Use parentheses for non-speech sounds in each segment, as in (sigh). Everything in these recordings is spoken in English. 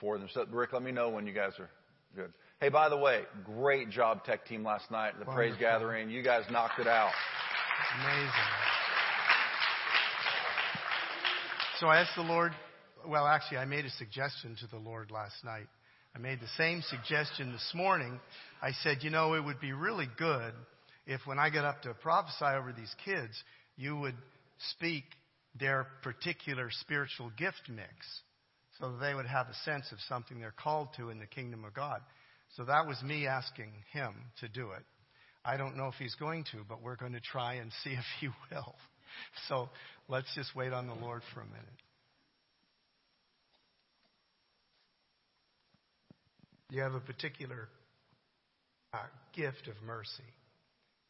for them. So, Rick, let me know when you guys are good. Hey, by the way, great job, tech team, last night at the Wonderful. praise gathering. You guys knocked it out. Amazing. So I asked the Lord, well, actually, I made a suggestion to the Lord last night. I made the same suggestion this morning. I said, you know, it would be really good if when I get up to prophesy over these kids, you would speak their particular spiritual gift mix so they would have a sense of something they're called to in the kingdom of God. So that was me asking him to do it. I don't know if he's going to, but we're going to try and see (laughs) if he will. So let's just wait on the Lord for a minute. You have a particular uh, gift of mercy,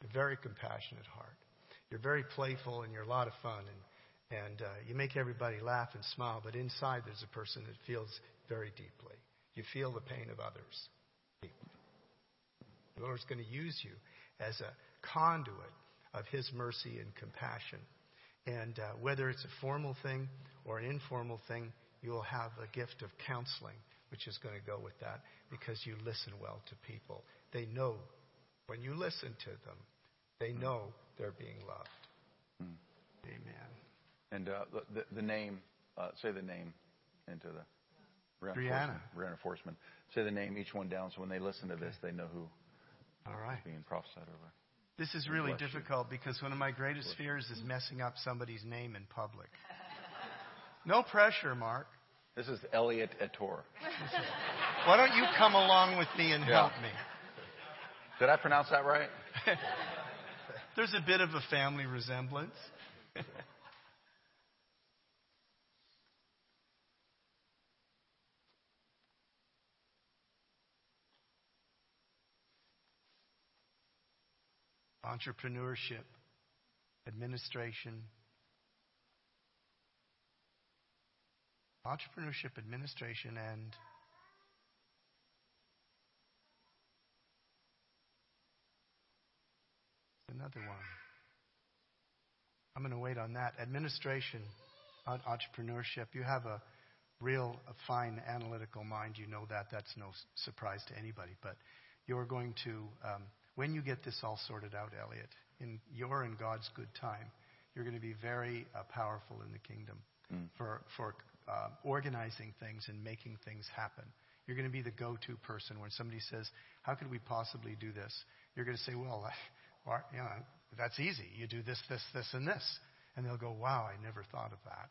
a very compassionate heart. You're very playful and you're a lot of fun, and, and uh, you make everybody laugh and smile, but inside there's a person that feels very deeply. You feel the pain of others. The Lord's going to use you as a conduit of His mercy and compassion. And uh, whether it's a formal thing or an informal thing, you'll have a gift of counseling, which is going to go with that because you listen well to people. They know when you listen to them, they know they're being loved. Hmm. Amen. And uh, the, the, name, uh, say the name into the. Brianna. Brianna. Say the name, each one down, so when they listen to this, they know who All right. is being prophesied over. This is really difficult because one of my greatest fears is messing up somebody's name in public. No pressure, Mark. This is Elliot Etor. Why don't you come along with me and help me? Did I pronounce that right? (laughs) There's a bit of a family resemblance. (laughs) entrepreneurship, administration. Entrepreneurship, administration, and another one. I'm going to wait on that. Administration, entrepreneurship. You have a real a fine analytical mind. You know that. That's no surprise to anybody. But you're going to um, when you get this all sorted out, Elliot, in your and God's good time, you're going to be very uh, powerful in the kingdom mm. for, for uh, organizing things and making things happen. You're going to be the go to person when somebody says, How could we possibly do this? You're going to say, Well, you know, that's easy. You do this, this, this, and this. And they'll go, Wow, I never thought of that.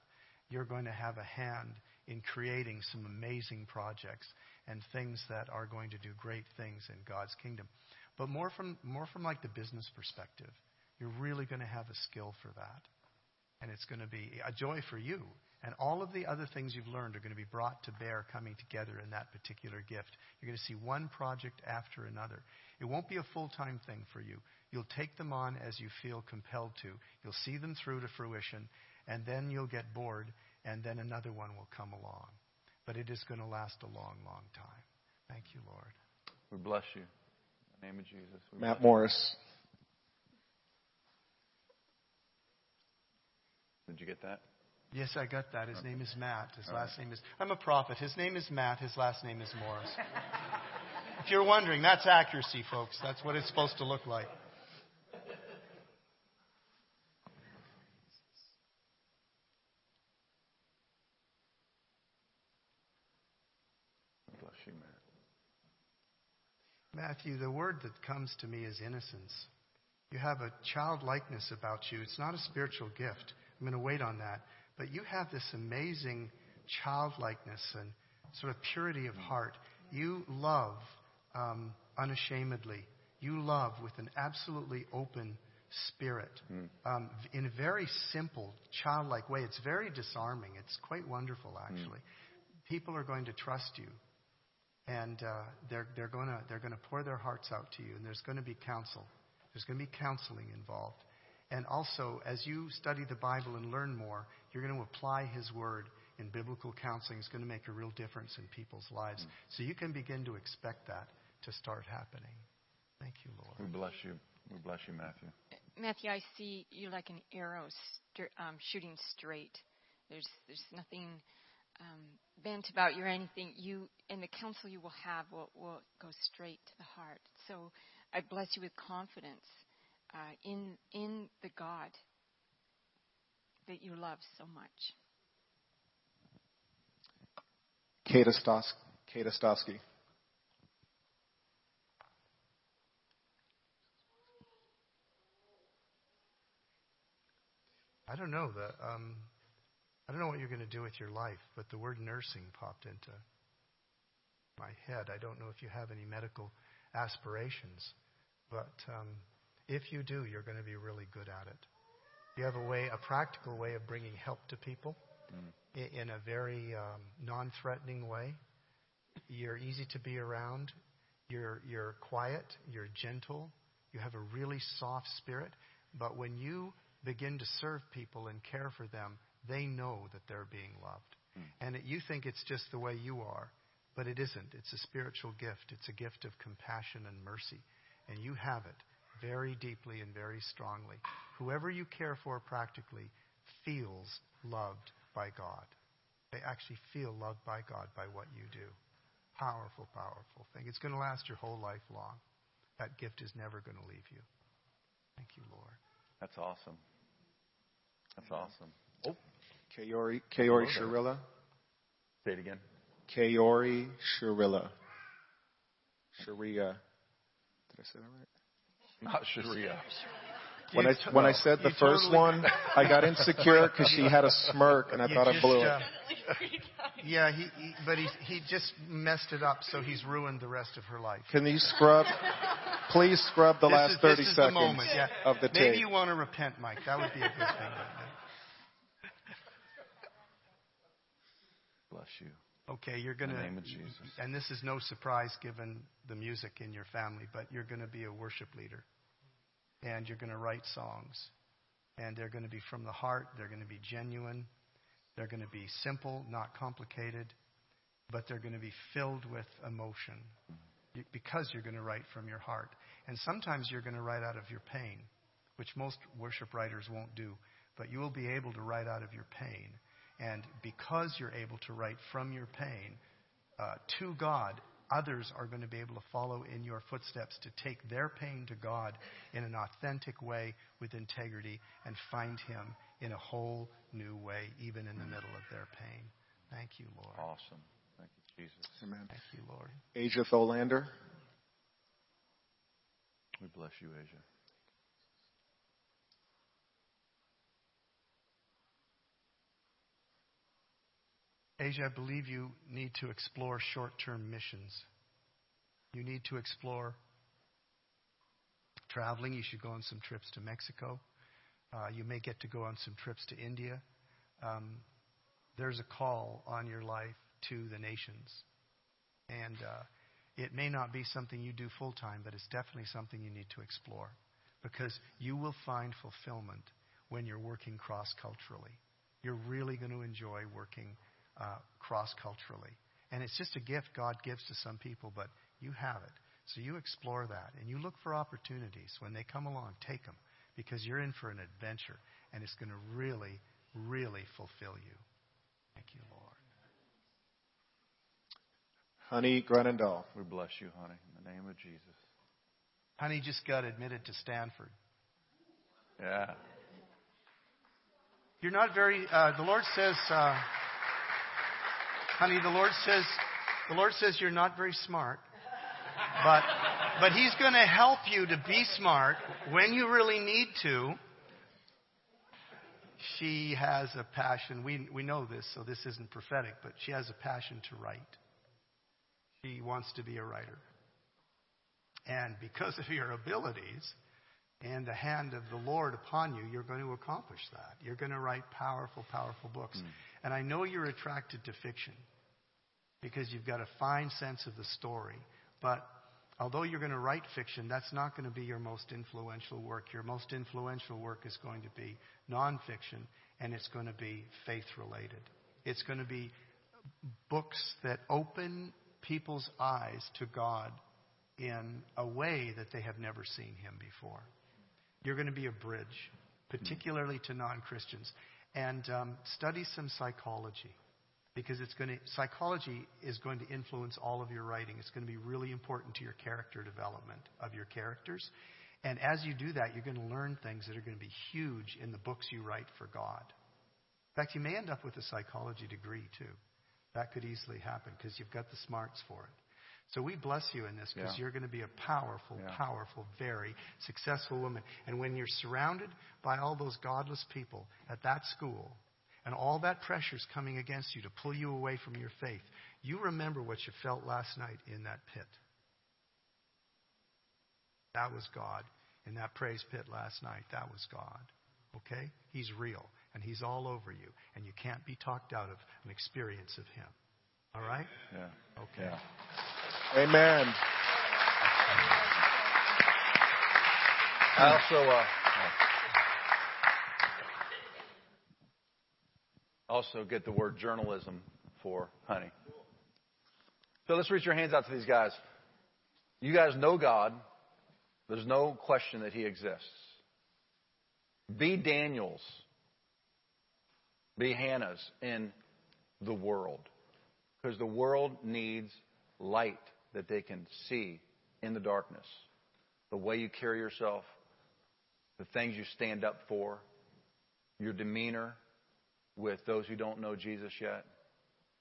You're going to have a hand in creating some amazing projects and things that are going to do great things in God's kingdom but more from, more from like the business perspective. You're really going to have a skill for that. And it's going to be a joy for you. And all of the other things you've learned are going to be brought to bear coming together in that particular gift. You're going to see one project after another. It won't be a full time thing for you. You'll take them on as you feel compelled to. You'll see them through to fruition, and then you'll get bored, and then another one will come along. But it is going to last a long, long time. Thank you, Lord. We bless you name of Jesus. Matt Morris. Did you get that? Yes, I got that. His okay. name is Matt. His All last right. name is. I'm a prophet. His name is Matt. His last name is Morris. if you're wondering, that's accuracy, folks. That's what it's supposed to look like. Matthew, the word that comes to me is innocence. You have a childlikeness about you. It's not a spiritual gift. I'm going to wait on that. But you have this amazing childlikeness and sort of purity of heart. You love um, unashamedly. You love with an absolutely open spirit mm. um, in a very simple, childlike way. It's very disarming. It's quite wonderful, actually. Mm. People are going to trust you and uh, they're, they're going to they're gonna pour their hearts out to you, and there's going to be counsel. There's going to be counseling involved. And also, as you study the Bible and learn more, you're going to apply His Word in biblical counseling. It's going to make a real difference in people's lives. Mm. So you can begin to expect that to start happening. Thank you, Lord. We bless you. We bless you, Matthew. Matthew, I see you like an arrow st- um, shooting straight. There's there's nothing um, bent about you or anything, you and the counsel you will have will, will go straight to the heart. So I bless you with confidence uh, in in the God that you love so much. Kata Stosky. I don't know the um, I don't know what you're going to do with your life, but the word nursing popped into my head. I don't know if you have any medical aspirations, but um, if you do, you're going to be really good at it. You have a way, a practical way of bringing help to people mm. in, in, a very um, non-threatening way. You're easy to be around. You're you're quiet. You're gentle. You have a really soft spirit. But when you begin to serve people and care for them, they know that they're being loved. Mm. And it, you think it's just the way you are, but it isn't. It's a spiritual gift. It's a gift of compassion and mercy. And you have it very deeply and very strongly. Whoever you care for practically feels loved by God. They actually feel loved by God by what you do. Powerful, powerful thing. It's going to last your whole life long. That gift is never going to leave you. Thank you, Lord. That's awesome. That's awesome. Oh. Kaori, Kaori Shirilla. Say it again. Kaori Shirilla. Sharia. Did I say that right? Not Sharia. (laughs) When I when I said the first totally one, I got insecure because she had a smirk, and I thought I blew uh, it. (laughs) Yeah, he, he but he he just messed it up, so he's ruined the rest of her life. Can you scrub? Please scrub the this last is, 30 seconds the moment, yeah. of the Maybe tape. Maybe you want to repent, Mike. That would be a good thing. You. Okay, you're going to. name of Jesus. And this is no surprise given the music in your family, but you're going to be a worship leader. And you're going to write songs. And they're going to be from the heart, they're going to be genuine, they're going to be simple, not complicated, but they're going to be filled with emotion because you're going to write from your heart. And sometimes you're going to write out of your pain, which most worship writers won't do, but you will be able to write out of your pain and because you're able to write from your pain uh, to God, others are going to be able to follow in your footsteps to take their pain to God in an authentic way with integrity and find Him in a whole new way, even in the middle of their pain. Thank you, Lord. Awesome. Thank you, Jesus. Amen. Thank you, Lord. Asia Tholander. We bless you, Asia. Asia, I believe you need to explore short term missions. You need to explore traveling. You should go on some trips to Mexico. Uh, you may get to go on some trips to India. Um, there's a call on your life to the nations. And uh, it may not be something you do full time, but it's definitely something you need to explore because you will find fulfillment when you're working cross culturally. You're really going to enjoy working uh, cross culturally. And it's just a gift God gives to some people, but you have it. So you explore that and you look for opportunities. When they come along, take them because you're in for an adventure and it's going to really, really fulfill you. Thank you, Lord. Honey Grenendall. We bless you, honey, in the name of Jesus. Honey just got admitted to Stanford. Yeah. You're not very, uh, the Lord says, uh, Honey, the Lord says, the Lord says you're not very smart, but, but He's going to help you to be smart when you really need to. She has a passion. We, we know this, so this isn't prophetic, but she has a passion to write. She wants to be a writer. And because of your abilities and the hand of the Lord upon you, you're going to accomplish that. You're going to write powerful, powerful books. Mm. And I know you're attracted to fiction because you've got a fine sense of the story. But although you're going to write fiction, that's not going to be your most influential work. Your most influential work is going to be nonfiction, and it's going to be faith related. It's going to be books that open people's eyes to God in a way that they have never seen Him before. You're going to be a bridge, particularly to non Christians. And um, study some psychology. because it's going to, psychology is going to influence all of your writing. It's going to be really important to your character development of your characters. And as you do that, you're going to learn things that are going to be huge in the books you write for God. In fact, you may end up with a psychology degree too. That could easily happen because you've got the smarts for it. So we bless you in this because yeah. you're going to be a powerful, yeah. powerful, very successful woman. And when you're surrounded by all those godless people at that school, and all that pressure's coming against you to pull you away from your faith, you remember what you felt last night in that pit. That was God. In that praise pit last night, that was God. Okay? He's real, and He's all over you, and you can't be talked out of an experience of Him. All right? Yeah. Okay. Yeah. Amen. I also, uh, also get the word journalism for honey. So let's reach your hands out to these guys. You guys know God. There's no question that He exists. Be Daniels. Be Hannahs in the world. Because the world needs light that they can see in the darkness. The way you carry yourself, the things you stand up for, your demeanor with those who don't know Jesus yet.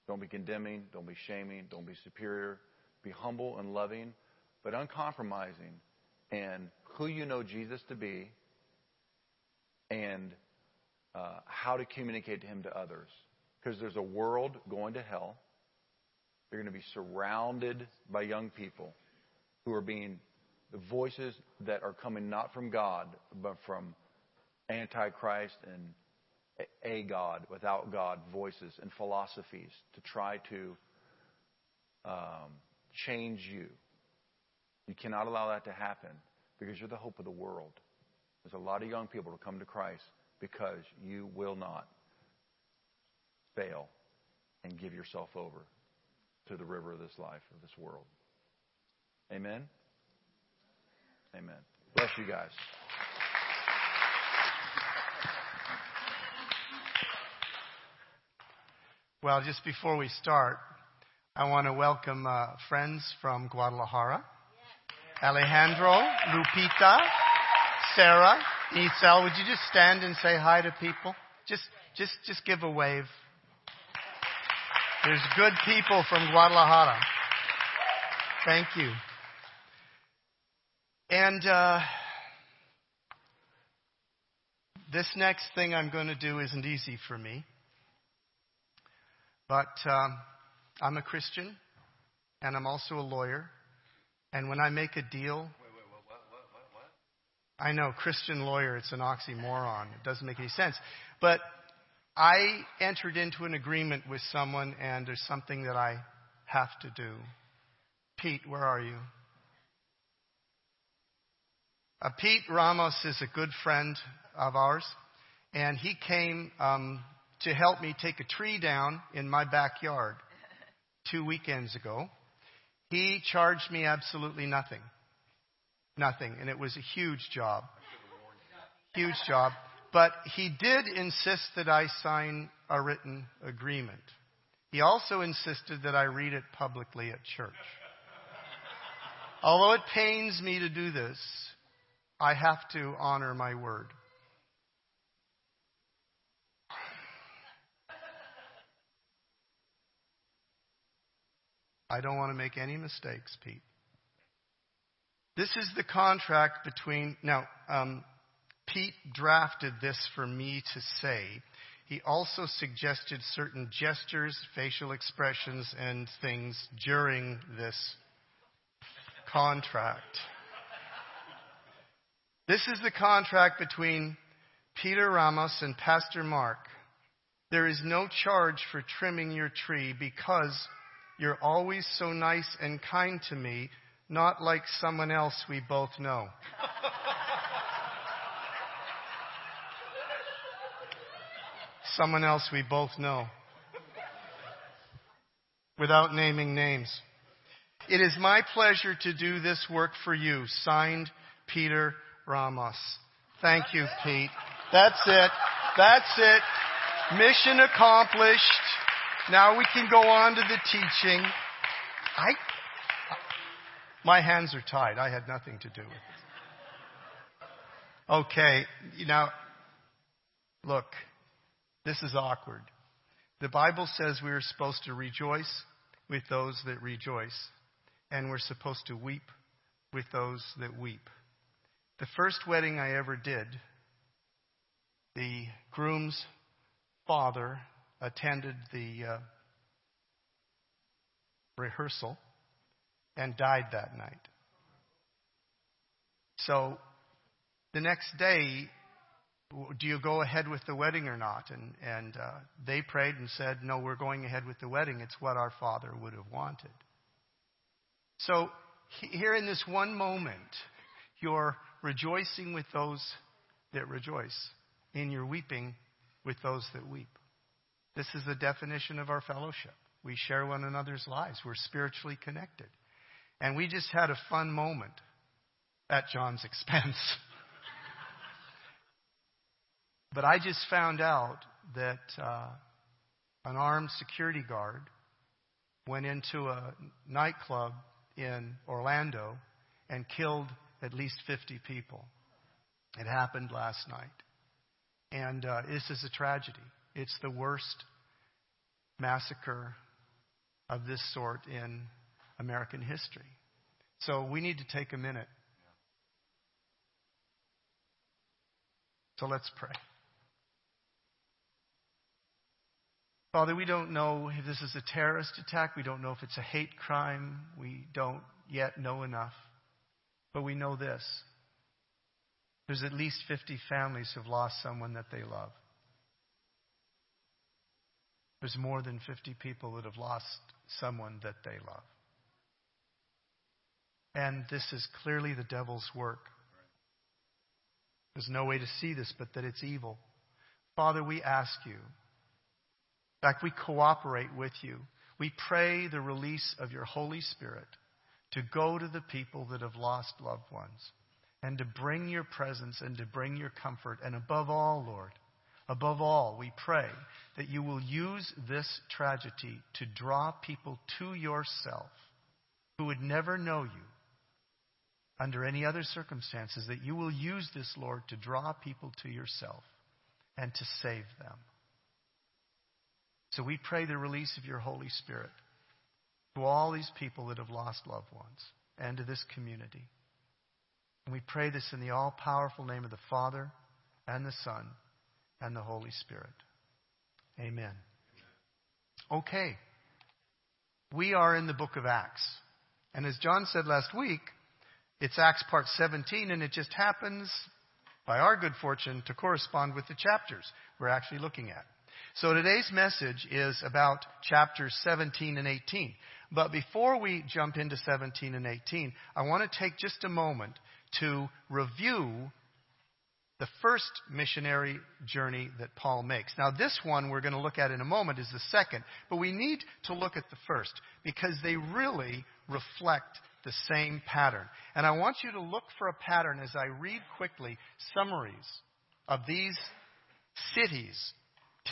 Don't be condemning, don't be shaming, don't be superior. Be humble and loving, but uncompromising in who you know Jesus to be and uh, how to communicate to him to others. Because there's a world going to hell. You're going to be surrounded by young people who are being the voices that are coming not from God, but from Antichrist and a God, without God, voices and philosophies to try to um, change you. You cannot allow that to happen because you're the hope of the world. There's a lot of young people to come to Christ because you will not fail and give yourself over to the river of this life, of this world. Amen? Amen. Bless you guys. Well, just before we start, I want to welcome uh, friends from Guadalajara. Alejandro, Lupita, Sarah, Isel. Would you just stand and say hi to people? Just, just, just give a wave. There's good people from Guadalajara. Thank you. And uh, this next thing I'm going to do isn't easy for me. But um, I'm a Christian, and I'm also a lawyer. And when I make a deal, wait, wait, what, what, what, I know Christian lawyer, it's an oxymoron. It doesn't make any sense. But I entered into an agreement with someone, and there's something that I have to do. Pete, where are you? Uh, Pete Ramos is a good friend of ours, and he came um, to help me take a tree down in my backyard two weekends ago. He charged me absolutely nothing. Nothing. And it was a huge job. Huge job. But he did insist that I sign a written agreement. He also insisted that I read it publicly at church. (laughs) Although it pains me to do this, I have to honor my word. I don't want to make any mistakes, Pete. This is the contract between. Now, um, Pete drafted this for me to say. He also suggested certain gestures, facial expressions, and things during this contract. This is the contract between Peter Ramos and Pastor Mark. There is no charge for trimming your tree because you're always so nice and kind to me, not like someone else we both know. Someone else we both know. Without naming names. It is my pleasure to do this work for you. Signed, Peter Ramos. Thank you, Pete. That's it. That's it. Mission accomplished. now we can go on to the teaching. I, my hands are tied. I had nothing to do with it. Okay, Now, look, this is awkward. The Bible says we are supposed to rejoice with those that rejoice, and we're supposed to weep with those that weep. The first wedding I ever did, the groom's father attended the uh, rehearsal and died that night. So the next day, do you go ahead with the wedding or not? And, and uh, they prayed and said, no, we're going ahead with the wedding. It's what our father would have wanted. So here in this one moment, you're rejoicing with those that rejoice, and you're weeping with those that weep. This is the definition of our fellowship. We share one another's lives. We're spiritually connected. And we just had a fun moment at John's (laughs) expense. But I just found out that uh, an armed security guard went into a nightclub in Orlando and killed at least 50 people. It happened last night. And uh, this is a tragedy. It's the worst massacre of this sort in American history. So we need to take a minute. So let's pray. Father, we don't know if this is a terrorist attack. We don't know if it's a hate crime. We don't yet know enough. But we know this. There's at least 50 families who've lost someone that they love. There's more than 50 people that have lost someone that they love. And this is clearly the devil's work. There's no way to see this but that it's evil. Father, we ask you, in fact, we cooperate with you. We pray the release of your Holy Spirit to go to the people that have lost loved ones and to bring your presence and to bring your comfort. And above all, Lord, above all, we pray that you will use this tragedy to draw people to yourself who would never know you under any other circumstances, that you will use this, Lord, to draw people to yourself and to save them. So we pray the release of your Holy Spirit to all these people that have lost loved ones and to this community. And we pray this in the all powerful name of the Father and the Son and the Holy Spirit. Amen. Okay. We are in the book of Acts. And as John said last week, it's Acts part 17, and it just happens, by our good fortune, to correspond with the chapters we're actually looking at. So today's message is about chapters 17 and 18. But before we jump into 17 and 18, I want to take just a moment to review the first missionary journey that Paul makes. Now, this one we're going to look at in a moment is the second, but we need to look at the first because they really reflect the same pattern. And I want you to look for a pattern as I read quickly summaries of these cities,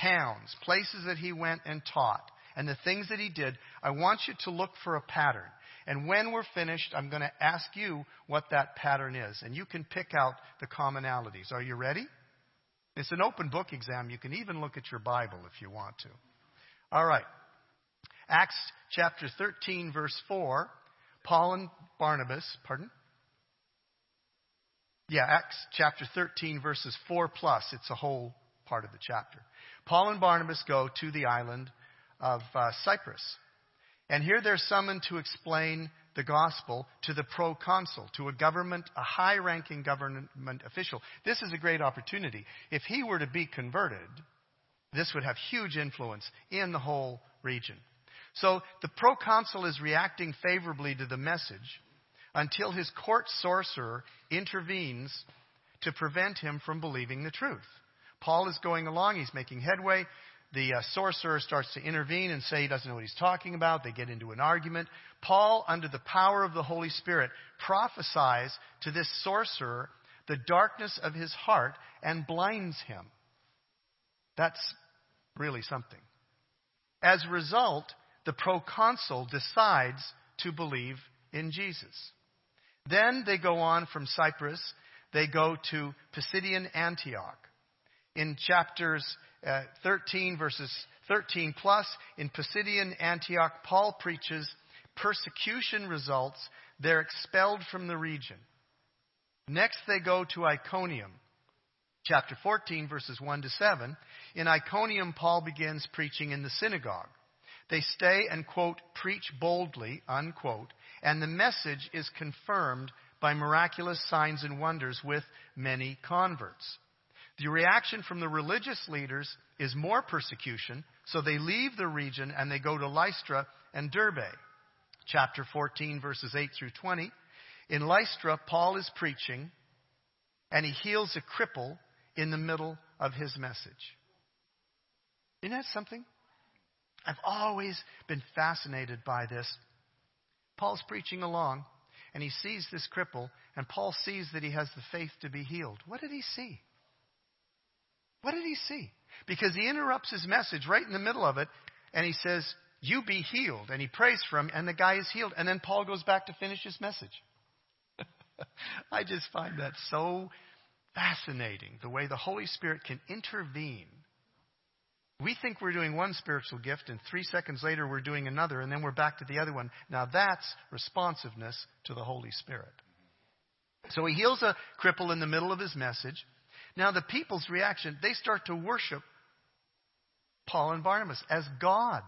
towns, places that he went and taught, and the things that he did. I want you to look for a pattern. And when we're finished, I'm going to ask you what that pattern is. And you can pick out the commonalities. Are you ready? It's an open book exam. You can even look at your Bible if you want to. All right. Acts chapter 13, verse 4. Paul and Barnabas, pardon? Yeah, Acts chapter 13, verses 4 plus. It's a whole part of the chapter. Paul and Barnabas go to the island of uh, Cyprus. And here they're summoned to explain the gospel to the proconsul, to a government, a high ranking government official. This is a great opportunity. If he were to be converted, this would have huge influence in the whole region. So the proconsul is reacting favorably to the message until his court sorcerer intervenes to prevent him from believing the truth. Paul is going along, he's making headway. The uh, sorcerer starts to intervene and say he doesn't know what he's talking about. They get into an argument. Paul, under the power of the Holy Spirit, prophesies to this sorcerer the darkness of his heart and blinds him. That's really something. As a result, the proconsul decides to believe in Jesus. Then they go on from Cyprus, they go to Pisidian Antioch. In chapters uh, 13, verses 13 plus, in Pisidian Antioch, Paul preaches persecution results, they're expelled from the region. Next, they go to Iconium. Chapter 14, verses 1 to 7. In Iconium, Paul begins preaching in the synagogue. They stay and, quote, preach boldly, unquote, and the message is confirmed by miraculous signs and wonders with many converts. The reaction from the religious leaders is more persecution, so they leave the region and they go to Lystra and Derbe. Chapter 14, verses 8 through 20. In Lystra, Paul is preaching and he heals a cripple in the middle of his message. Isn't that something? I've always been fascinated by this. Paul's preaching along, and he sees this cripple, and Paul sees that he has the faith to be healed. What did he see? What did he see? Because he interrupts his message right in the middle of it, and he says, You be healed. And he prays for him, and the guy is healed. And then Paul goes back to finish his message. (laughs) I just find that so fascinating, the way the Holy Spirit can intervene we think we're doing one spiritual gift, and three seconds later we're doing another, and then we're back to the other one. Now that's responsiveness to the Holy Spirit. So he heals a cripple in the middle of his message. Now the people's reaction, they start to worship Paul and Barnabas as gods.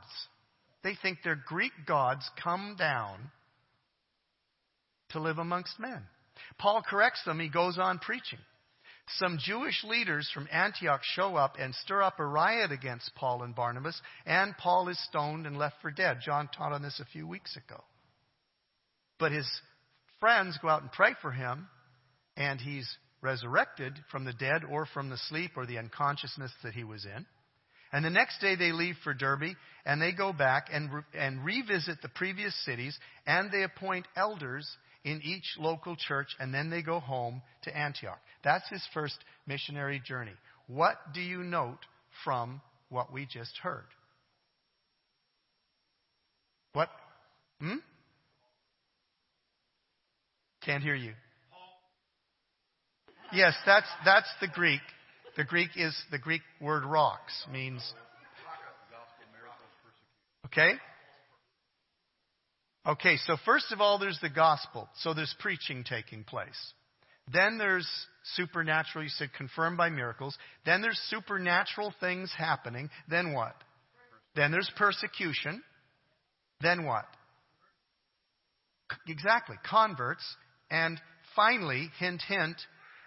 They think they're Greek gods come down to live amongst men. Paul corrects them. He goes on preaching. Some Jewish leaders from Antioch show up and stir up a riot against Paul and Barnabas, and Paul is stoned and left for dead. John taught on this a few weeks ago. But his friends go out and pray for him, and he's resurrected from the dead or from the sleep or the unconsciousness that he was in. And the next day they leave for Derbe and they go back and, re- and revisit the previous cities and they appoint elders in each local church and then they go home to Antioch. That's his first missionary journey. What do you note from what we just heard? What? Hmm? Can't hear you. Yes, that's that's the Greek. The Greek is the Greek word rocks means Okay? Okay, so first of all, there's the gospel. So there's preaching taking place. Then there's supernatural, you said confirmed by miracles. Then there's supernatural things happening. Then what? Then there's persecution. Then what? Exactly, converts. And finally, hint, hint,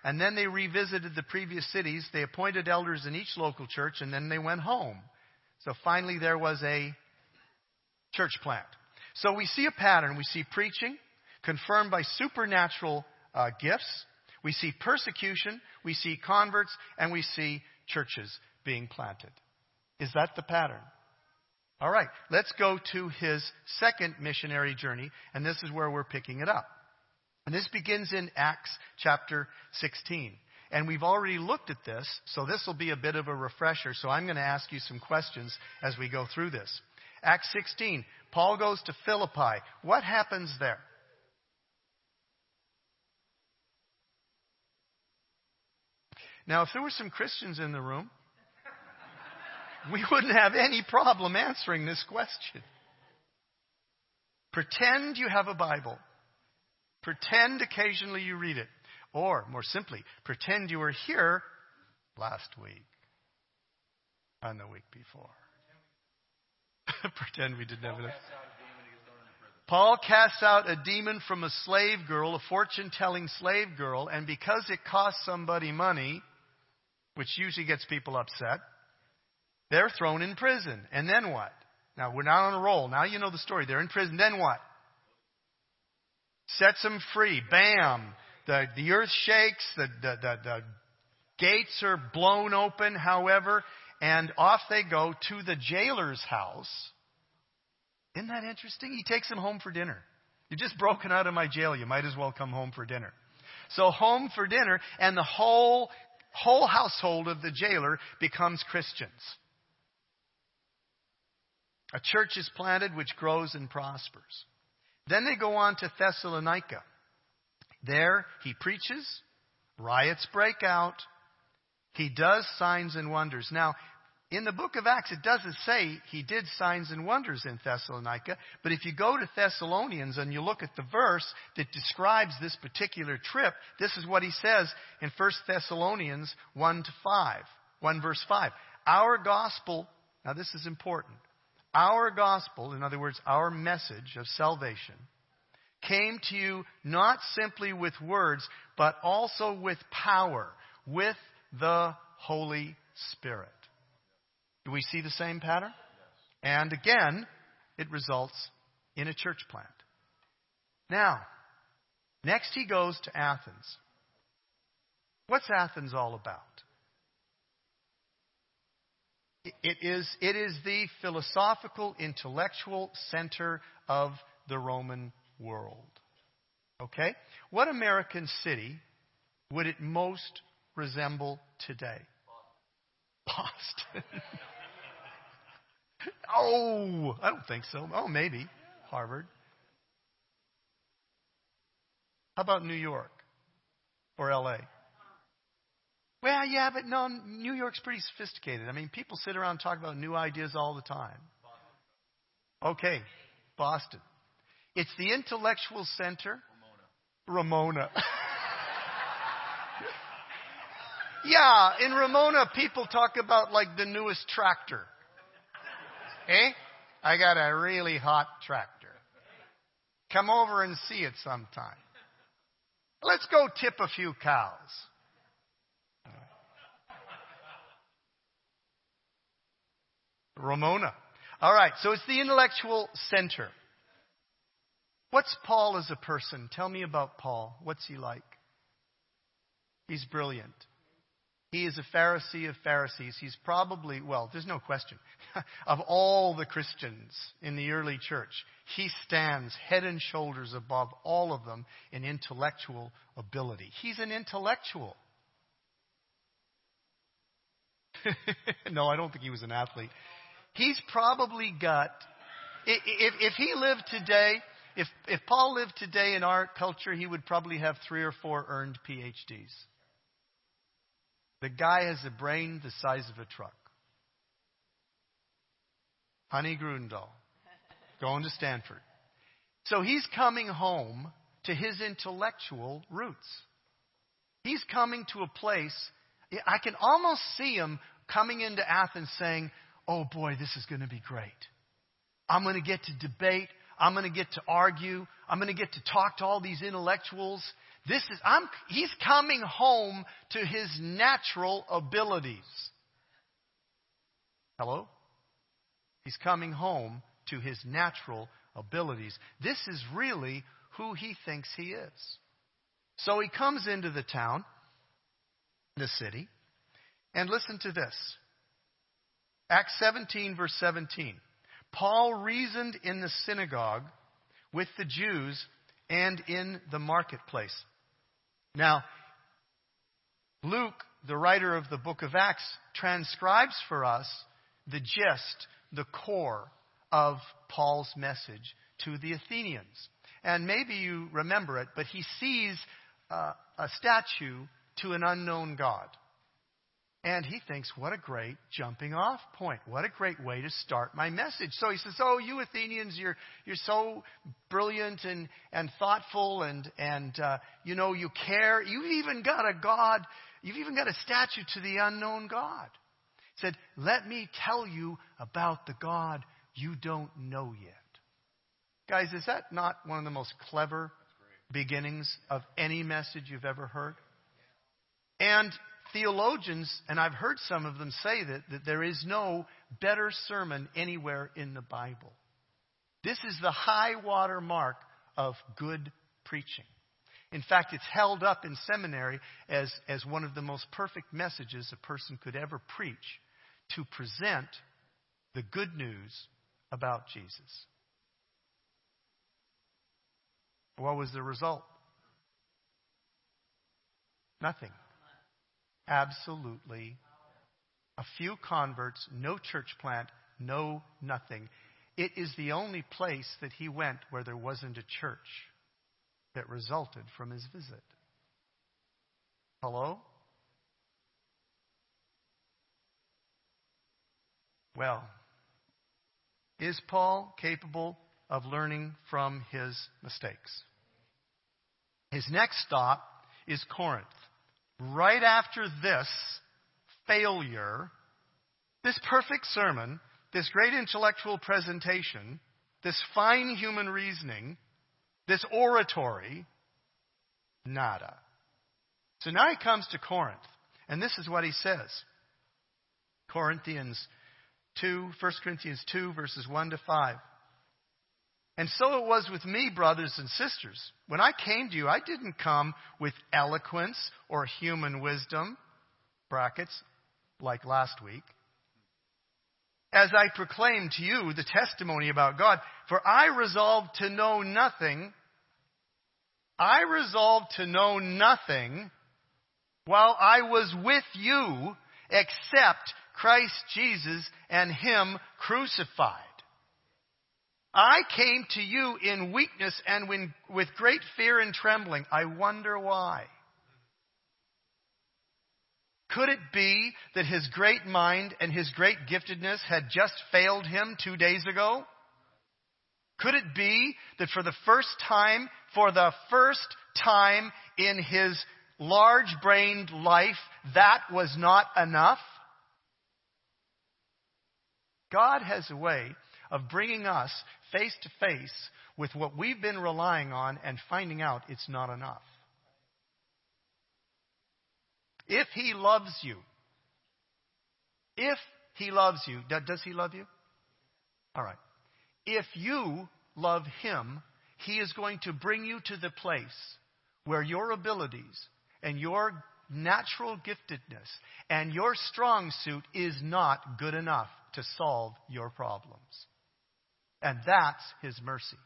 and then they revisited the previous cities. They appointed elders in each local church, and then they went home. So finally, there was a church plant. So we see a pattern. We see preaching confirmed by supernatural uh, gifts. We see persecution. We see converts. And we see churches being planted. Is that the pattern? All right. Let's go to his second missionary journey. And this is where we're picking it up. And this begins in Acts chapter 16. And we've already looked at this, so this will be a bit of a refresher. So I'm going to ask you some questions as we go through this. Acts 16. Paul goes to Philippi. What happens there? Now, if there were some Christians in the room, we wouldn't have any problem answering this question. Pretend you have a Bible. Pretend occasionally you read it. Or, more simply, pretend you were here last week and the week before. (laughs) Pretend we didn't have it. Paul casts out a demon from a slave girl, a fortune telling slave girl, and because it costs somebody money, which usually gets people upset, they're thrown in prison. And then what? Now, we're not on a roll. Now you know the story. They're in prison. Then what? Sets them free. Bam. The, the earth shakes. The, the, the, the gates are blown open, however, and off they go to the jailer's house. Isn't that interesting? He takes him home for dinner. You're just broken out of my jail. You might as well come home for dinner. So home for dinner, and the whole, whole household of the jailer becomes Christians. A church is planted which grows and prospers. Then they go on to Thessalonica. There he preaches, riots break out, he does signs and wonders. Now, in the book of Acts, it doesn't say he did signs and wonders in Thessalonica, but if you go to Thessalonians and you look at the verse that describes this particular trip, this is what he says in 1 Thessalonians 1 to 5, 1 verse 5. Our gospel, now this is important, our gospel, in other words, our message of salvation, came to you not simply with words, but also with power, with the Holy Spirit. Do we see the same pattern? And again, it results in a church plant. Now, next he goes to Athens. What's Athens all about? It is, it is the philosophical, intellectual center of the Roman world. Okay? What American city would it most resemble today? Boston. (laughs) oh, I don't think so. Oh, maybe. Harvard. How about New York or LA? Well, yeah, but no, New York's pretty sophisticated. I mean, people sit around and talk about new ideas all the time. Okay, Boston. It's the intellectual center. Ramona. Ramona. (laughs) yeah, in Ramona, people talk about like the newest tractor. Eh? I got a really hot tractor. Come over and see it sometime. Let's go tip a few cows. Ramona. All right, so it's the intellectual center. What's Paul as a person? Tell me about Paul. What's he like? He's brilliant. He is a Pharisee of Pharisees. He's probably, well, there's no question. (laughs) of all the Christians in the early church, he stands head and shoulders above all of them in intellectual ability. He's an intellectual. (laughs) no, I don't think he was an athlete. He's probably got, if, if he lived today, if, if Paul lived today in our culture, he would probably have three or four earned PhDs. The guy has a brain the size of a truck. Honey Grundel, going to Stanford. So he's coming home to his intellectual roots. He's coming to a place, I can almost see him coming into Athens saying, Oh boy, this is going to be great. I'm going to get to debate. I'm going to get to argue. I'm going to get to talk to all these intellectuals. This is, I'm, he's coming home to his natural abilities. Hello? He's coming home to his natural abilities. This is really who he thinks he is. So he comes into the town, the city, and listen to this. Acts 17, verse 17. Paul reasoned in the synagogue with the Jews and in the marketplace. Now, Luke, the writer of the book of Acts, transcribes for us the gist, the core of Paul's message to the Athenians. And maybe you remember it, but he sees uh, a statue to an unknown God. And he thinks, what a great jumping off point. What a great way to start my message. So he says, Oh, you Athenians, you're, you're so brilliant and, and thoughtful and, and uh, you know, you care. You've even got a God, you've even got a statue to the unknown God. He said, Let me tell you about the God you don't know yet. Guys, is that not one of the most clever beginnings of any message you've ever heard? And theologians, and I've heard some of them say that, that there is no better sermon anywhere in the Bible. This is the high water mark of good preaching. In fact, it's held up in seminary as, as one of the most perfect messages a person could ever preach to present the good news about Jesus. What was the result? Nothing. Absolutely. A few converts, no church plant, no nothing. It is the only place that he went where there wasn't a church that resulted from his visit. Hello? Well, is Paul capable of learning from his mistakes? His next stop is Corinth. Right after this failure, this perfect sermon, this great intellectual presentation, this fine human reasoning, this oratory, nada. So now he comes to Corinth, and this is what he says. Corinthians 2, 1 Corinthians 2, verses 1 to 5. And so it was with me, brothers and sisters. When I came to you, I didn't come with eloquence or human wisdom, brackets, like last week. As I proclaimed to you the testimony about God, for I resolved to know nothing, I resolved to know nothing while I was with you except Christ Jesus and Him crucified. I came to you in weakness and when, with great fear and trembling. I wonder why. Could it be that his great mind and his great giftedness had just failed him two days ago? Could it be that for the first time, for the first time in his large brained life, that was not enough? God has a way of bringing us face to face with what we've been relying on and finding out it's not enough. If He loves you, if He loves you, does He love you? All right. If you love Him, He is going to bring you to the place where your abilities and your natural giftedness and your strong suit is not good enough to solve your problems. And that's His mercy.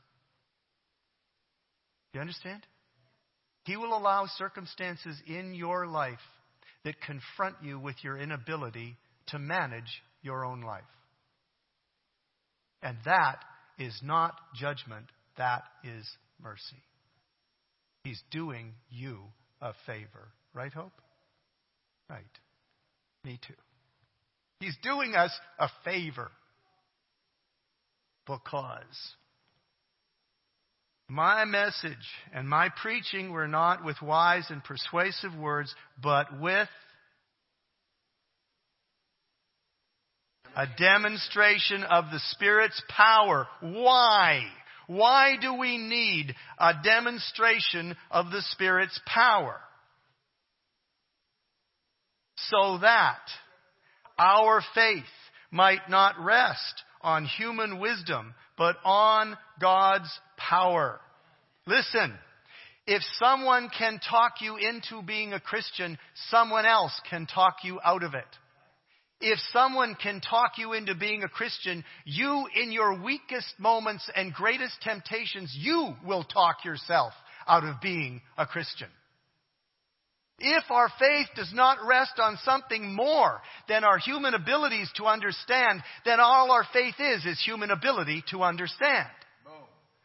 You understand? He will allow circumstances in your life that confront you with your inability to manage your own life. And that is not judgment, that is mercy. He's doing you a favor. Right, Hope? Right. Me too. He's doing us a favor because my message and my preaching were not with wise and persuasive words, but with a demonstration of the Spirit's power. Why? Why do we need a demonstration of the Spirit's power? So that our faith might not rest on human wisdom, but on God's power. Listen, if someone can talk you into being a Christian, someone else can talk you out of it. If someone can talk you into being a Christian, you in your weakest moments and greatest temptations, you will talk yourself out of being a Christian. If our faith does not rest on something more than our human abilities to understand, then all our faith is is human ability to understand.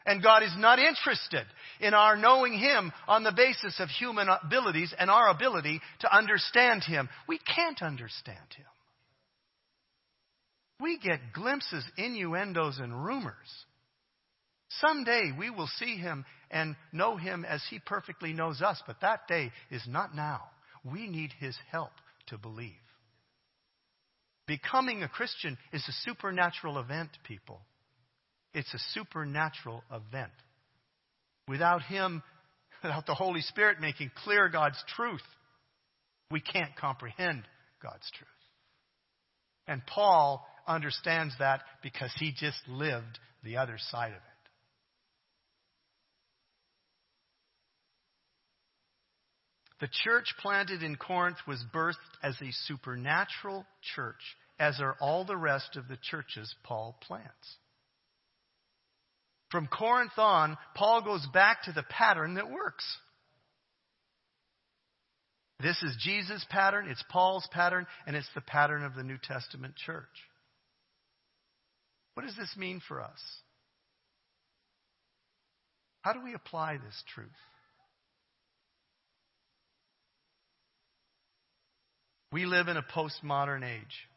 And God is not interested in our knowing Him on the basis of human abilities and our ability to understand Him. We can't understand Him. We get glimpses, innuendos, and rumors. Someday we will see Him and know Him as He perfectly knows us, but that day is not now. We need His help to believe. Becoming a Christian is a supernatural event, people. It's a supernatural event. Without Him, (laughs) without the Holy Spirit making clear God's truth, we can't comprehend God's truth. And Paul understands that because he just lived the other side of it. The church planted in Corinth was birthed as a supernatural church, as are all the rest of the churches Paul plants. From Corinth on, Paul goes back to the pattern that works. This is Jesus' pattern, it's Paul's pattern, and it's the pattern of the New Testament church. What does this mean for us? How do we apply this truth? We live in a postmodern age.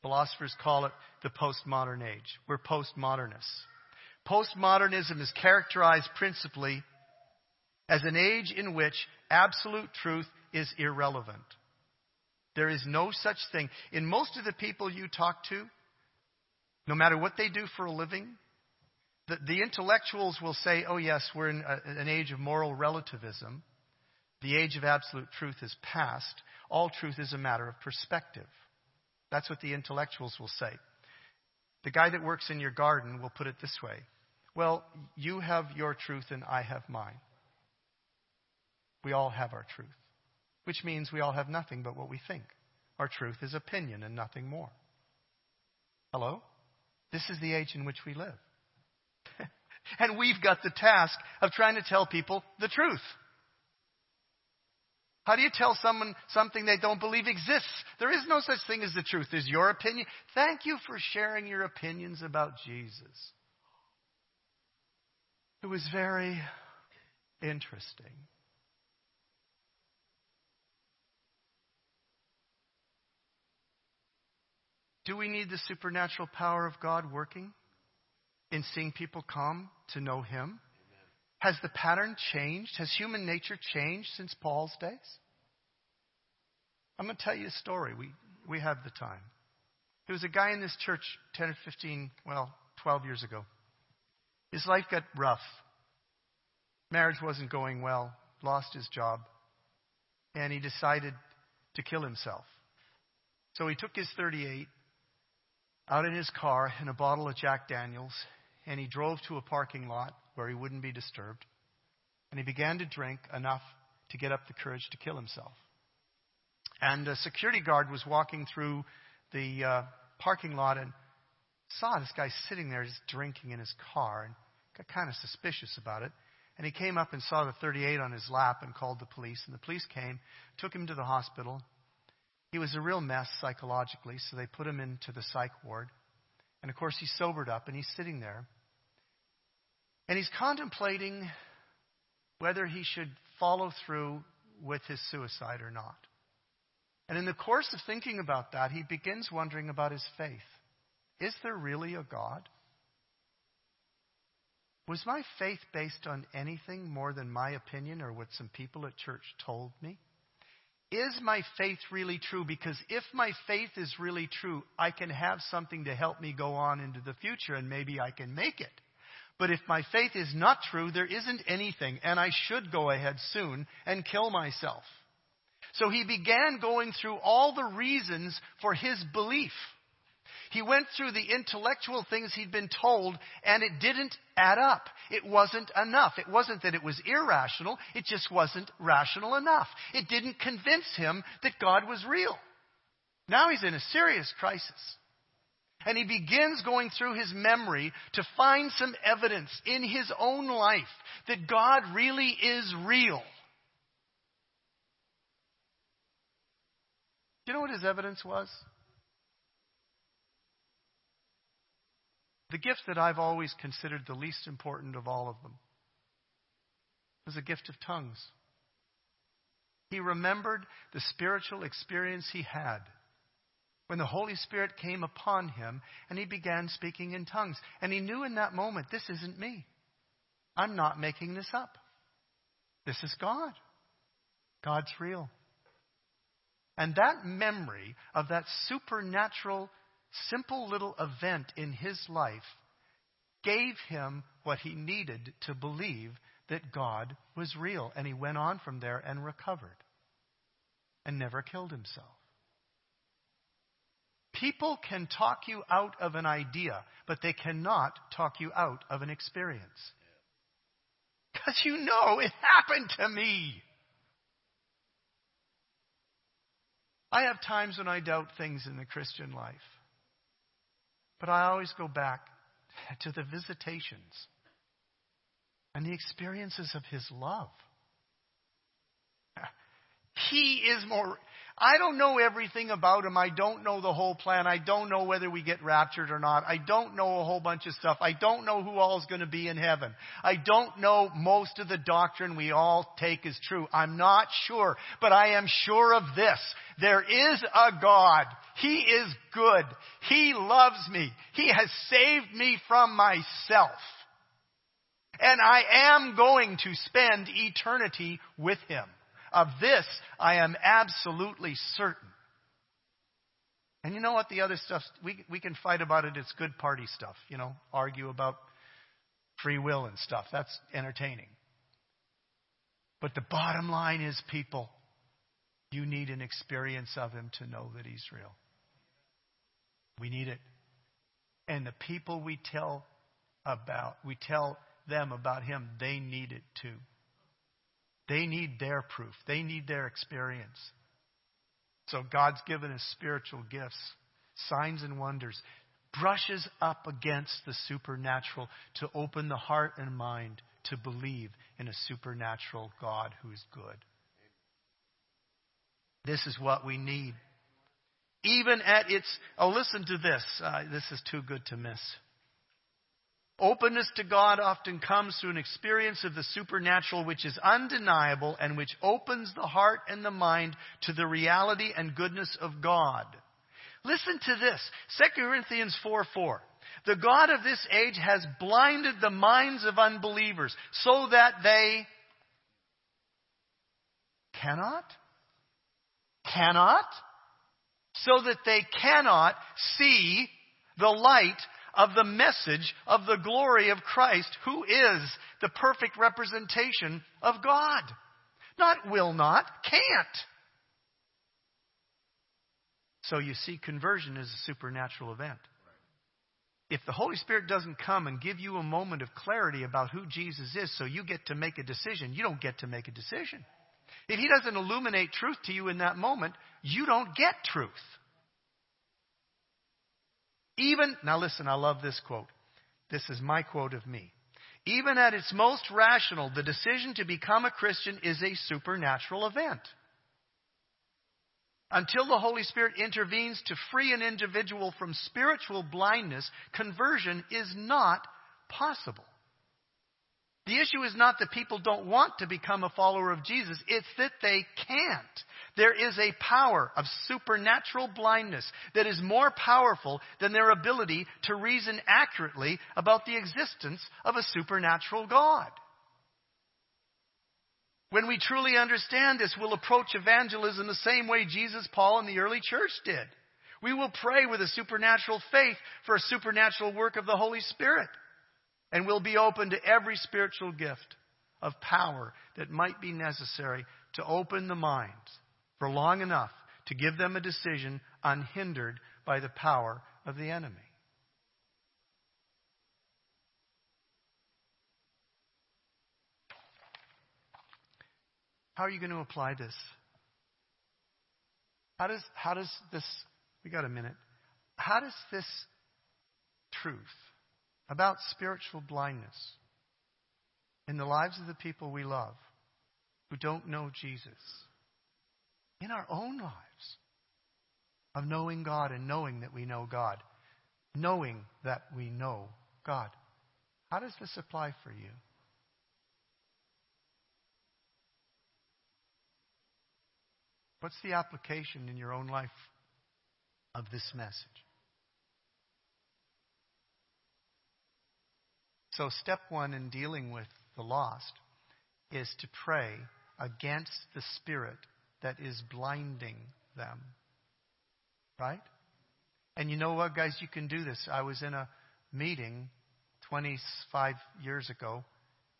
Philosophers call it the postmodern age. We're postmodernists. Postmodernism is characterized principally as an age in which absolute truth is irrelevant. There is no such thing. In most of the people you talk to, no matter what they do for a living, the, the intellectuals will say, oh, yes, we're in a, an age of moral relativism. The age of absolute truth is past. All truth is a matter of perspective. That's what the intellectuals will say. The guy that works in your garden will put it this way Well, you have your truth and I have mine. We all have our truth, which means we all have nothing but what we think. Our truth is opinion and nothing more. Hello? This is the age in which we live. (laughs) and we've got the task of trying to tell people the truth. How do you tell someone something they don't believe exists? There is no such thing as the truth. There's your opinion. Thank you for sharing your opinions about Jesus. It was very interesting. Do we need the supernatural power of God working in seeing people come to know Him? Has the pattern changed? Has human nature changed since Paul's days? I'm going to tell you a story. We, we have the time. There was a guy in this church 10 or 15, well, 12 years ago. His life got rough. Marriage wasn't going well, lost his job, and he decided to kill himself. So he took his 38 out in his car and a bottle of Jack Daniels, and he drove to a parking lot where he wouldn't be disturbed. And he began to drink enough to get up the courage to kill himself. And a security guard was walking through the uh, parking lot and saw this guy sitting there just drinking in his car and got kind of suspicious about it. And he came up and saw the 38 on his lap and called the police. And the police came, took him to the hospital. He was a real mess psychologically, so they put him into the psych ward. And of course, he sobered up and he's sitting there. And he's contemplating whether he should follow through with his suicide or not. And in the course of thinking about that, he begins wondering about his faith. Is there really a God? Was my faith based on anything more than my opinion or what some people at church told me? Is my faith really true? Because if my faith is really true, I can have something to help me go on into the future and maybe I can make it. But if my faith is not true, there isn't anything, and I should go ahead soon and kill myself. So he began going through all the reasons for his belief. He went through the intellectual things he'd been told, and it didn't add up. It wasn't enough. It wasn't that it was irrational, it just wasn't rational enough. It didn't convince him that God was real. Now he's in a serious crisis. And he begins going through his memory to find some evidence in his own life that God really is real. Do you know what his evidence was? The gift that I've always considered the least important of all of them was the gift of tongues. He remembered the spiritual experience he had when the Holy Spirit came upon him and he began speaking in tongues. And he knew in that moment, this isn't me. I'm not making this up. This is God. God's real. And that memory of that supernatural, simple little event in his life gave him what he needed to believe that God was real. And he went on from there and recovered and never killed himself. People can talk you out of an idea, but they cannot talk you out of an experience. Because you know it happened to me. I have times when I doubt things in the Christian life. But I always go back to the visitations and the experiences of His love. He is more. I don't know everything about him. I don't know the whole plan. I don't know whether we get raptured or not. I don't know a whole bunch of stuff. I don't know who all is going to be in heaven. I don't know most of the doctrine we all take as true. I'm not sure, but I am sure of this. There is a God. He is good. He loves me. He has saved me from myself. And I am going to spend eternity with Him. Of this, I am absolutely certain. And you know what? The other stuff, we, we can fight about it. It's good party stuff, you know, argue about free will and stuff. That's entertaining. But the bottom line is, people, you need an experience of Him to know that He's real. We need it. And the people we tell about, we tell them about Him, they need it too. They need their proof, they need their experience. So God's given us spiritual gifts, signs and wonders, brushes up against the supernatural to open the heart and mind to believe in a supernatural God who is good. This is what we need. Even at its, oh, listen to this. Uh, this is too good to miss. Openness to God often comes through an experience of the supernatural which is undeniable and which opens the heart and the mind to the reality and goodness of God. Listen to this. 2 Corinthians 4 4. The God of this age has blinded the minds of unbelievers so that they cannot, cannot, so that they cannot see the light of the message of the glory of Christ, who is the perfect representation of God. Not will not, can't. So you see, conversion is a supernatural event. If the Holy Spirit doesn't come and give you a moment of clarity about who Jesus is so you get to make a decision, you don't get to make a decision. If He doesn't illuminate truth to you in that moment, you don't get truth. Even, now listen, I love this quote. This is my quote of me. Even at its most rational, the decision to become a Christian is a supernatural event. Until the Holy Spirit intervenes to free an individual from spiritual blindness, conversion is not possible. The issue is not that people don't want to become a follower of Jesus, it's that they can't. There is a power of supernatural blindness that is more powerful than their ability to reason accurately about the existence of a supernatural God. When we truly understand this, we'll approach evangelism the same way Jesus, Paul, and the early church did. We will pray with a supernatural faith for a supernatural work of the Holy Spirit. And we'll be open to every spiritual gift of power that might be necessary to open the minds for long enough to give them a decision unhindered by the power of the enemy. How are you going to apply this? How does, how does this, we got a minute. How does this truth about spiritual blindness in the lives of the people we love who don't know Jesus, in our own lives, of knowing God and knowing that we know God, knowing that we know God. How does this apply for you? What's the application in your own life of this message? So, step one in dealing with the lost is to pray against the spirit that is blinding them. Right? And you know what, guys? You can do this. I was in a meeting 25 years ago,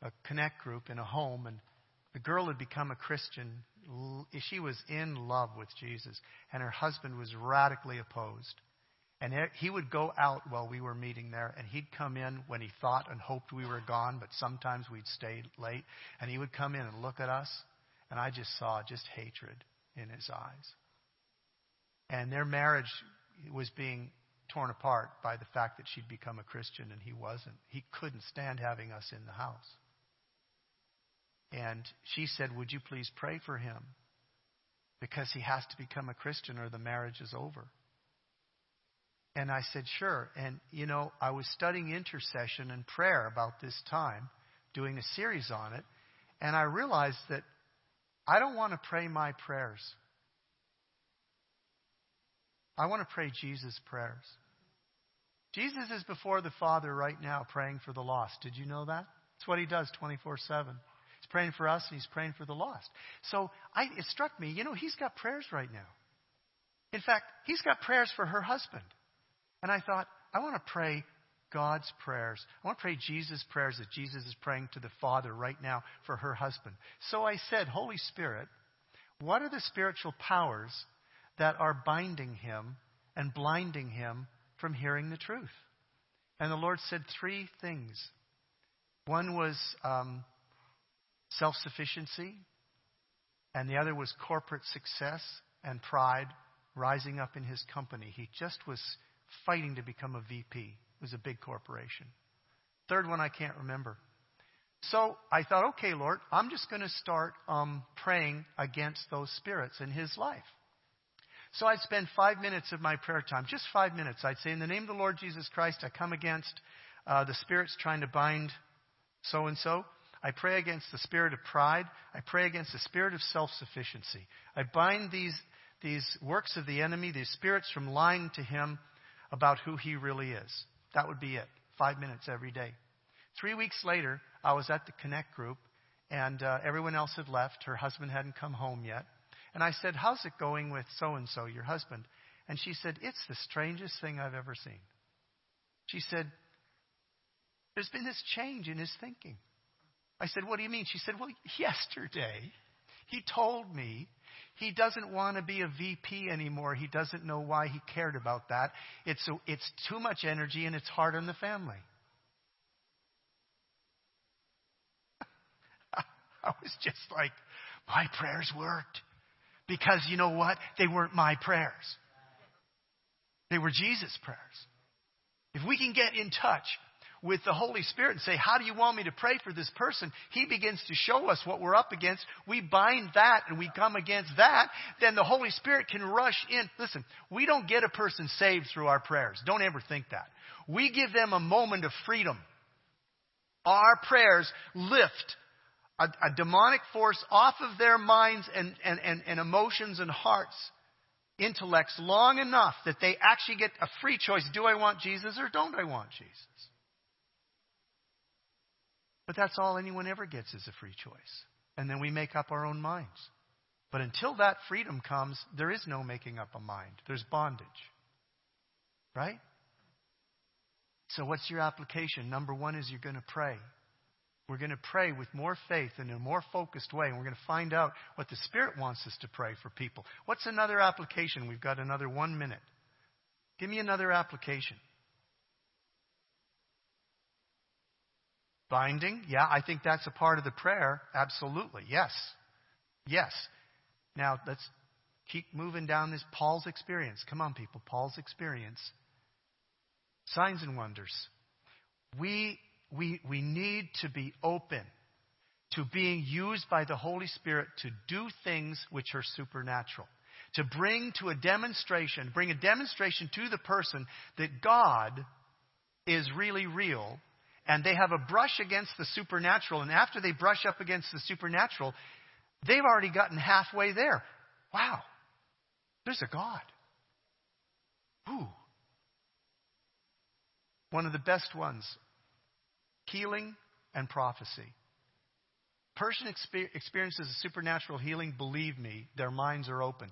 a connect group in a home, and the girl had become a Christian. She was in love with Jesus, and her husband was radically opposed. And he would go out while we were meeting there, and he'd come in when he thought and hoped we were gone, but sometimes we'd stay late. And he would come in and look at us, and I just saw just hatred in his eyes. And their marriage was being torn apart by the fact that she'd become a Christian and he wasn't. He couldn't stand having us in the house. And she said, Would you please pray for him? because he has to become a Christian or the marriage is over. And I said, Sure. And, you know, I was studying intercession and prayer about this time, doing a series on it, and I realized that I don't want to pray my prayers. I want to pray Jesus' prayers. Jesus is before the Father right now praying for the lost. Did you know that? That's what he does 24 7. He's praying for us and he's praying for the lost. So I, it struck me, you know, he's got prayers right now. In fact, he's got prayers for her husband. And I thought, I want to pray God's prayers. I want to pray Jesus' prayers that Jesus is praying to the Father right now for her husband. So I said, Holy Spirit, what are the spiritual powers that are binding him and blinding him from hearing the truth? And the Lord said three things. One was um, self sufficiency, and the other was corporate success and pride rising up in his company. He just was fighting to become a VP. It was a big corporation. Third one I can't remember. So I thought, okay, Lord, I'm just going to start um, praying against those spirits in his life. So I'd spend five minutes of my prayer time, just five minutes. I'd say, in the name of the Lord Jesus Christ, I come against uh, the spirits trying to bind so and so. I pray against the spirit of pride. I pray against the spirit of self sufficiency. I bind these, these works of the enemy, these spirits from lying to him about who he really is. That would be it. Five minutes every day. Three weeks later, I was at the Connect group, and uh, everyone else had left. Her husband hadn't come home yet. And I said, How's it going with so and so, your husband? And she said, It's the strangest thing I've ever seen. She said, There's been this change in his thinking. I said, What do you mean? She said, Well, yesterday he told me he doesn't want to be a VP anymore. He doesn't know why he cared about that. It's, a, it's too much energy and it's hard on the family. (laughs) I was just like, my prayers worked. Because you know what? They weren't my prayers. They were Jesus' prayers. If we can get in touch with the Holy Spirit and say, How do you want me to pray for this person? He begins to show us what we're up against. We bind that and we come against that. Then the Holy Spirit can rush in. Listen, we don't get a person saved through our prayers. Don't ever think that. We give them a moment of freedom. Our prayers lift a, a demonic force off of their minds and, and, and, and emotions and hearts intellects long enough that they actually get a free choice. Do I want Jesus or don't I want Jesus? But that's all anyone ever gets is a free choice. And then we make up our own minds. But until that freedom comes, there is no making up a mind. There's bondage. Right? So, what's your application? Number one is you're going to pray. We're going to pray with more faith and in a more focused way, and we're going to find out what the Spirit wants us to pray for people. What's another application? We've got another one minute. Give me another application. Binding? Yeah, I think that's a part of the prayer. Absolutely. Yes. Yes. Now, let's keep moving down this Paul's experience. Come on, people. Paul's experience. Signs and wonders. We, we, we need to be open to being used by the Holy Spirit to do things which are supernatural. To bring to a demonstration, bring a demonstration to the person that God is really real and they have a brush against the supernatural, and after they brush up against the supernatural, they've already gotten halfway there. Wow, there's a God. Ooh. One of the best ones healing and prophecy. Person experiences a supernatural healing, believe me, their minds are open.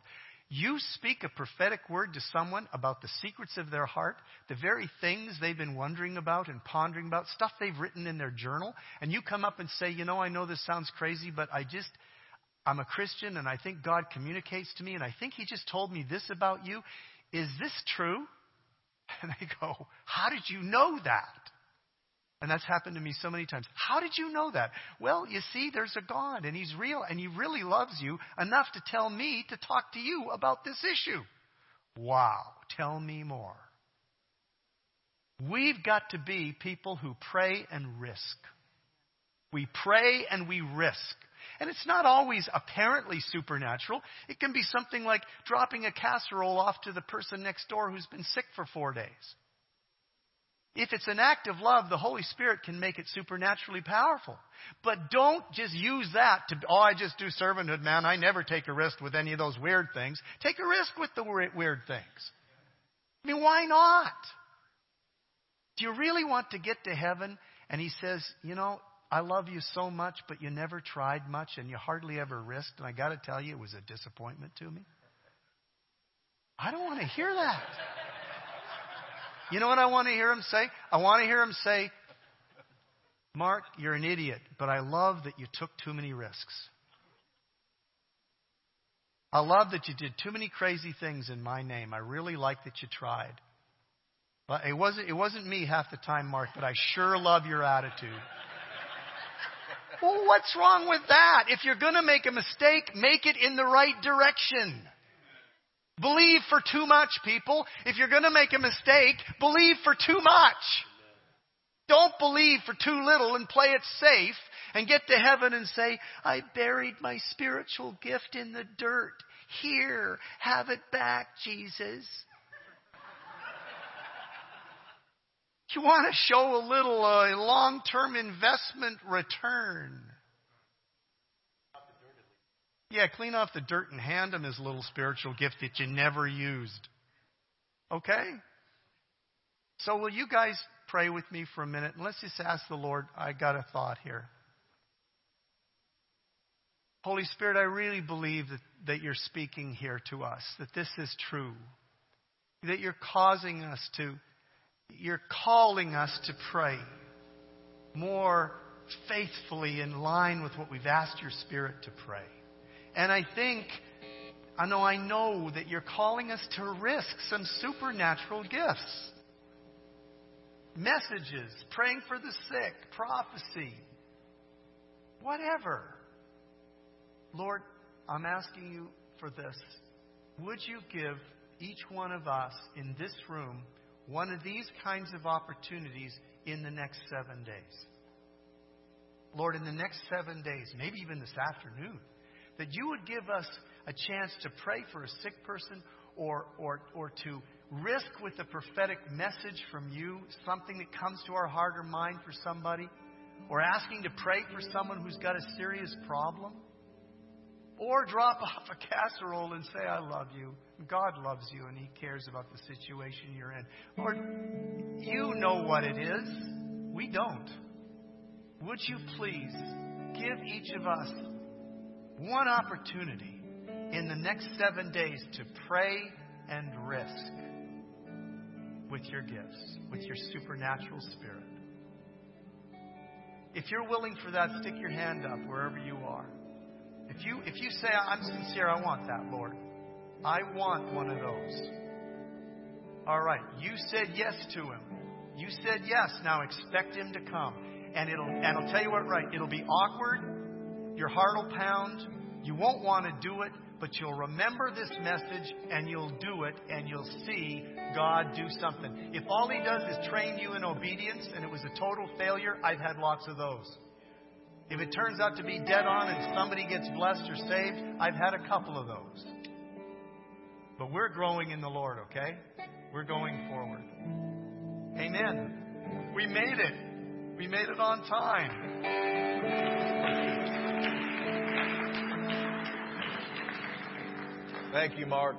You speak a prophetic word to someone about the secrets of their heart, the very things they've been wondering about and pondering about, stuff they've written in their journal, and you come up and say, You know, I know this sounds crazy, but I just, I'm a Christian and I think God communicates to me and I think He just told me this about you. Is this true? (laughs) And they go, How did you know that? And that's happened to me so many times. How did you know that? Well, you see, there's a God, and He's real, and He really loves you enough to tell me to talk to you about this issue. Wow, tell me more. We've got to be people who pray and risk. We pray and we risk. And it's not always apparently supernatural. It can be something like dropping a casserole off to the person next door who's been sick for four days. If it's an act of love, the Holy Spirit can make it supernaturally powerful. But don't just use that to, oh, I just do servanthood, man. I never take a risk with any of those weird things. Take a risk with the weird things. I mean, why not? Do you really want to get to heaven? And he says, you know, I love you so much, but you never tried much and you hardly ever risked. And I got to tell you, it was a disappointment to me. I don't want to hear that. You know what I want to hear him say? I want to hear him say, Mark, you're an idiot, but I love that you took too many risks. I love that you did too many crazy things in my name. I really like that you tried. But it wasn't, it wasn't me half the time, Mark, but I sure love your attitude. well, what's wrong with that? If you're going to make a mistake, make it in the right direction. Believe for too much, people. If you're going to make a mistake, believe for too much. Don't believe for too little and play it safe and get to heaven and say, I buried my spiritual gift in the dirt. Here, have it back, Jesus. You want to show a little uh, long term investment return. Yeah, clean off the dirt and hand him his little spiritual gift that you never used. Okay? So, will you guys pray with me for a minute? And let's just ask the Lord. I got a thought here. Holy Spirit, I really believe that, that you're speaking here to us, that this is true, that you're causing us to, you're calling us to pray more faithfully in line with what we've asked your Spirit to pray. And I think, I know, I know that you're calling us to risk some supernatural gifts. Messages, praying for the sick, prophecy, whatever. Lord, I'm asking you for this. Would you give each one of us in this room one of these kinds of opportunities in the next seven days? Lord, in the next seven days, maybe even this afternoon, that you would give us a chance to pray for a sick person or, or, or to risk with a prophetic message from you, something that comes to our heart or mind for somebody, or asking to pray for someone who's got a serious problem, or drop (laughs) off a casserole and say, I love you. God loves you and He cares about the situation you're in. Lord, you know what it is. We don't. Would you please give each of us one opportunity in the next seven days to pray and risk with your gifts, with your supernatural spirit. If you're willing for that, stick your hand up wherever you are. If you, if you say, I'm sincere, I want that, Lord. I want one of those. All right. You said yes to him. You said yes. Now expect him to come. And it'll, and I'll tell you what, right. It'll be awkward. Your heart will pound. You won't want to do it, but you'll remember this message and you'll do it and you'll see God do something. If all He does is train you in obedience and it was a total failure, I've had lots of those. If it turns out to be dead on and somebody gets blessed or saved, I've had a couple of those. But we're growing in the Lord, okay? We're going forward. Amen. We made it. We made it on time. Thank you, Mark.